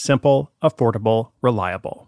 Simple, affordable, reliable.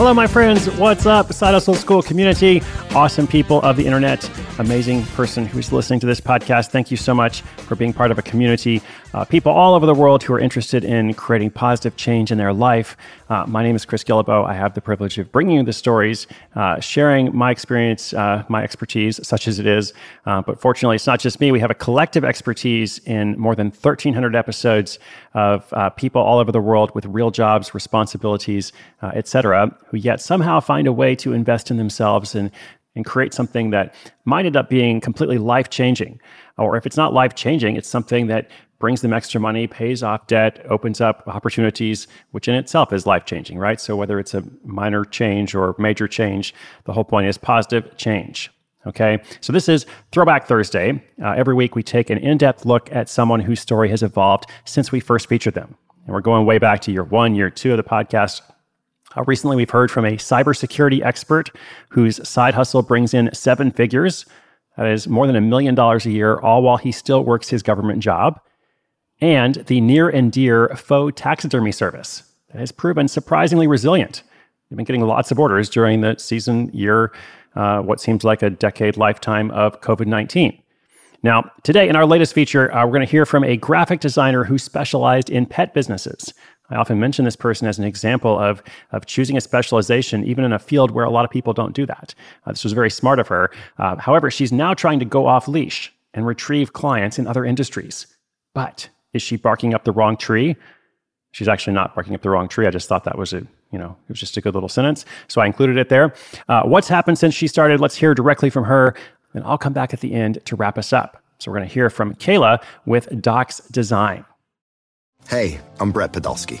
Hello, my friends. What's up? Side Hustle School community, awesome people of the internet, amazing person who's listening to this podcast. Thank you so much for being part of a community. Uh, people all over the world who are interested in creating positive change in their life. Uh, my name is Chris Guillebeau. I have the privilege of bringing you the stories, uh, sharing my experience, uh, my expertise, such as it is. Uh, but fortunately, it's not just me. We have a collective expertise in more than 1,300 episodes of uh, people all over the world with real jobs, responsibilities, etc., who yet somehow find a way to invest in themselves and and create something that might end up being completely life changing. Or if it's not life changing, it's something that brings them extra money, pays off debt, opens up opportunities, which in itself is life changing, right? So whether it's a minor change or major change, the whole point is positive change. Okay, so this is Throwback Thursday. Uh, every week we take an in depth look at someone whose story has evolved since we first featured them. And we're going way back to year one, year two of the podcast. Uh, recently, we've heard from a cybersecurity expert whose side hustle brings in seven figures. That is more than a million dollars a year, all while he still works his government job. And the near and dear faux taxidermy service that has proven surprisingly resilient. They've been getting lots of orders during the season, year, uh, what seems like a decade lifetime of COVID 19. Now, today in our latest feature, uh, we're going to hear from a graphic designer who specialized in pet businesses. I often mention this person as an example of, of choosing a specialization, even in a field where a lot of people don't do that. Uh, this was very smart of her. Uh, however, she's now trying to go off leash and retrieve clients in other industries. But is she barking up the wrong tree? She's actually not barking up the wrong tree. I just thought that was a, you know, it was just a good little sentence. So I included it there. Uh, what's happened since she started? Let's hear directly from her. And I'll come back at the end to wrap us up. So we're going to hear from Kayla with Docs Design. Hey, I'm Brett Podolsky,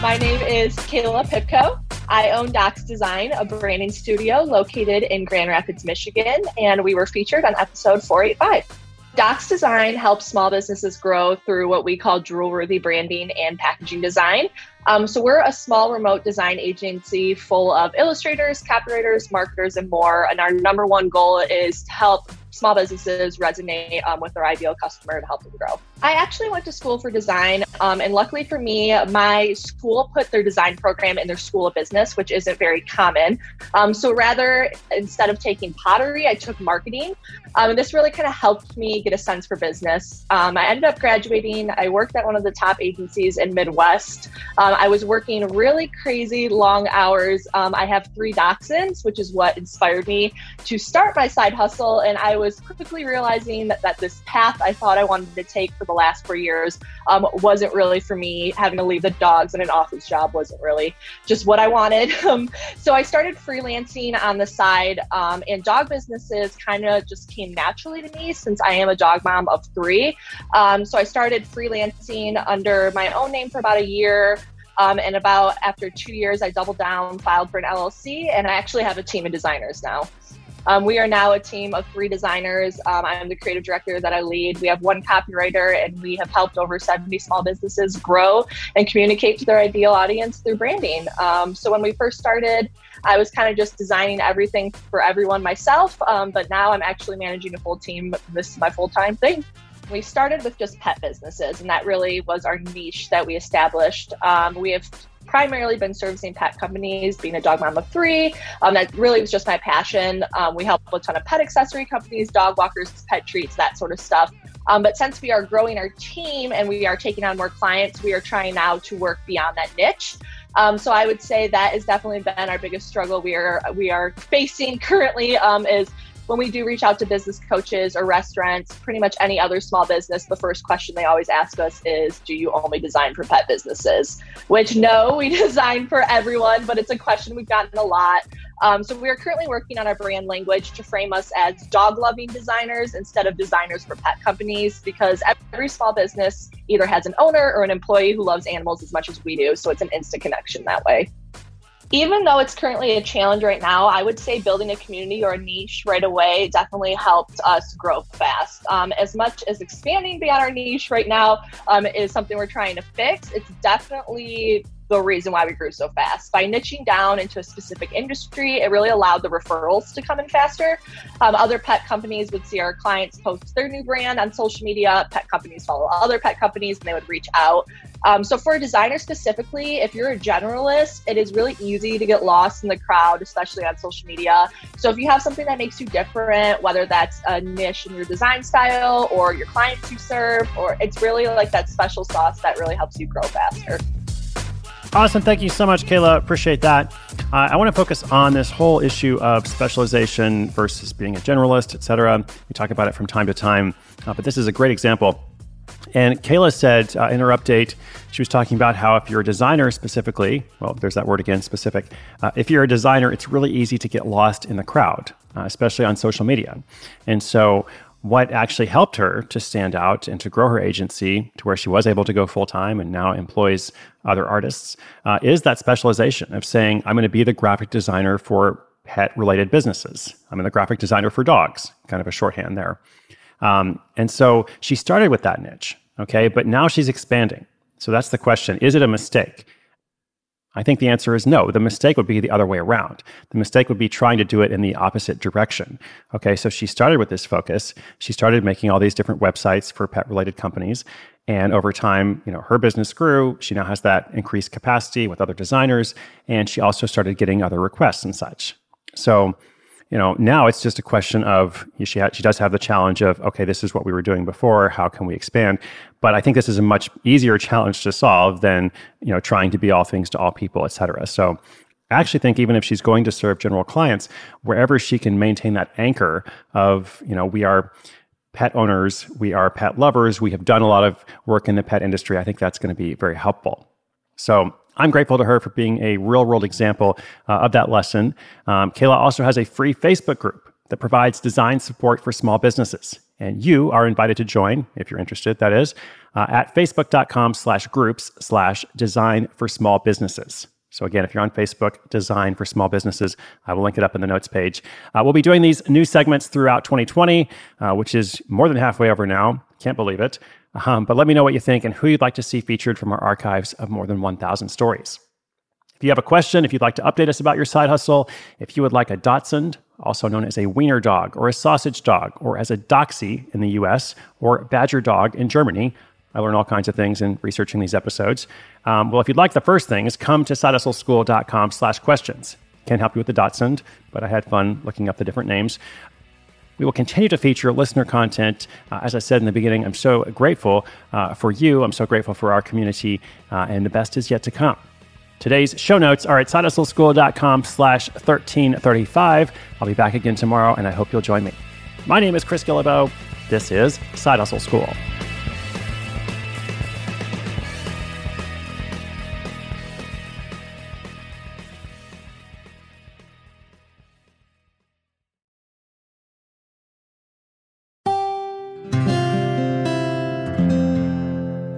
My name is Kayla Pipko. I own Docs Design, a branding studio located in Grand Rapids, Michigan, and we were featured on episode 485. Docs Design helps small businesses grow through what we call drool worthy branding and packaging design. Um, so, we're a small remote design agency full of illustrators, copywriters, marketers, and more. And our number one goal is to help small businesses resonate um, with their ideal customer to help them grow. I actually went to school for design, um, and luckily for me, my school put their design program in their school of business, which isn't very common. Um, so rather, instead of taking pottery, I took marketing. Um, and this really kind of helped me get a sense for business. Um, I ended up graduating. I worked at one of the top agencies in Midwest. I was working really crazy long hours. Um, I have three dachshunds, which is what inspired me to start my side hustle. And I was quickly realizing that, that this path I thought I wanted to take for the last four years um, wasn't really for me. Having to leave the dogs and an office job wasn't really just what I wanted. Um, so I started freelancing on the side, um, and dog businesses kind of just came naturally to me since I am a dog mom of three. Um, so I started freelancing under my own name for about a year. Um, and about after two years, I doubled down, filed for an LLC, and I actually have a team of designers now. Um, we are now a team of three designers. Um, I'm the creative director that I lead. We have one copywriter, and we have helped over 70 small businesses grow and communicate to their ideal audience through branding. Um, so when we first started, I was kind of just designing everything for everyone myself, um, but now I'm actually managing a full team. This is my full time thing. We started with just pet businesses, and that really was our niche that we established. Um, we have primarily been servicing pet companies, being a dog mom of three. Um, that really was just my passion. Um, we help a ton of pet accessory companies, dog walkers, pet treats, that sort of stuff. Um, but since we are growing our team and we are taking on more clients, we are trying now to work beyond that niche. Um, so I would say that has definitely been our biggest struggle we are we are facing currently um, is when we do reach out to business coaches or restaurants, pretty much any other small business, the first question they always ask us is, Do you only design for pet businesses? Which, no, we design for everyone, but it's a question we've gotten a lot. Um, so we are currently working on our brand language to frame us as dog loving designers instead of designers for pet companies because every small business either has an owner or an employee who loves animals as much as we do. So it's an instant connection that way even though it's currently a challenge right now, I would say building a community or a niche right away definitely helped us grow fast. Um, as much as expanding beyond our niche right now um, is something we're trying to fix, it's definitely the reason why we grew so fast. By niching down into a specific industry, it really allowed the referrals to come in faster. Um, other pet companies would see our clients post their new brand on social media. Pet companies follow other pet companies and they would reach out. Um, so, for a designer specifically, if you're a generalist, it is really easy to get lost in the crowd, especially on social media. So, if you have something that makes you different, whether that's a niche in your design style or your clients you serve, or it's really like that special sauce that really helps you grow faster. Awesome. Thank you so much, Kayla. Appreciate that. Uh, I want to focus on this whole issue of specialization versus being a generalist, et cetera. We talk about it from time to time, uh, but this is a great example. And Kayla said uh, in her update, she was talking about how if you're a designer specifically, well, there's that word again, specific. Uh, if you're a designer, it's really easy to get lost in the crowd, uh, especially on social media. And so, what actually helped her to stand out and to grow her agency to where she was able to go full time and now employs other artists uh, is that specialization of saying, I'm going to be the graphic designer for pet related businesses. I'm the graphic designer for dogs, kind of a shorthand there. Um, and so she started with that niche, okay, but now she's expanding. So that's the question Is it a mistake? I think the answer is no. The mistake would be the other way around. The mistake would be trying to do it in the opposite direction. Okay, so she started with this focus. She started making all these different websites for pet related companies. And over time, you know, her business grew. She now has that increased capacity with other designers. And she also started getting other requests and such. So you know, now it's just a question of she ha- she does have the challenge of okay, this is what we were doing before. How can we expand? But I think this is a much easier challenge to solve than you know trying to be all things to all people, et cetera. So I actually think even if she's going to serve general clients, wherever she can maintain that anchor of you know we are pet owners, we are pet lovers, we have done a lot of work in the pet industry. I think that's going to be very helpful. So I'm grateful to her for being a real world example uh, of that lesson. Um, Kayla also has a free Facebook group that provides design support for small businesses. And you are invited to join, if you're interested, that is, uh, at facebook.com slash groups slash design for small businesses. So again, if you're on Facebook, Design for Small Businesses, I will link it up in the notes page. Uh, we'll be doing these new segments throughout 2020, uh, which is more than halfway over now. Can't believe it. Um, but let me know what you think and who you'd like to see featured from our archives of more than 1,000 stories. If you have a question, if you'd like to update us about your side hustle, if you would like a Dachshund, also known as a wiener dog, or a sausage dog, or as a doxy in the US, or Badger dog in Germany, I learn all kinds of things in researching these episodes. Um, well, if you'd like the first thing, is come to sidehustleschool.com slash questions. Can't help you with the Dachshund, but I had fun looking up the different names. We will continue to feature listener content. Uh, as I said in the beginning, I'm so grateful uh, for you. I'm so grateful for our community, uh, and the best is yet to come. Today's show notes are at sidehustleschool.com slash 1335. I'll be back again tomorrow, and I hope you'll join me. My name is Chris Guillebeau. This is Side Hustle School.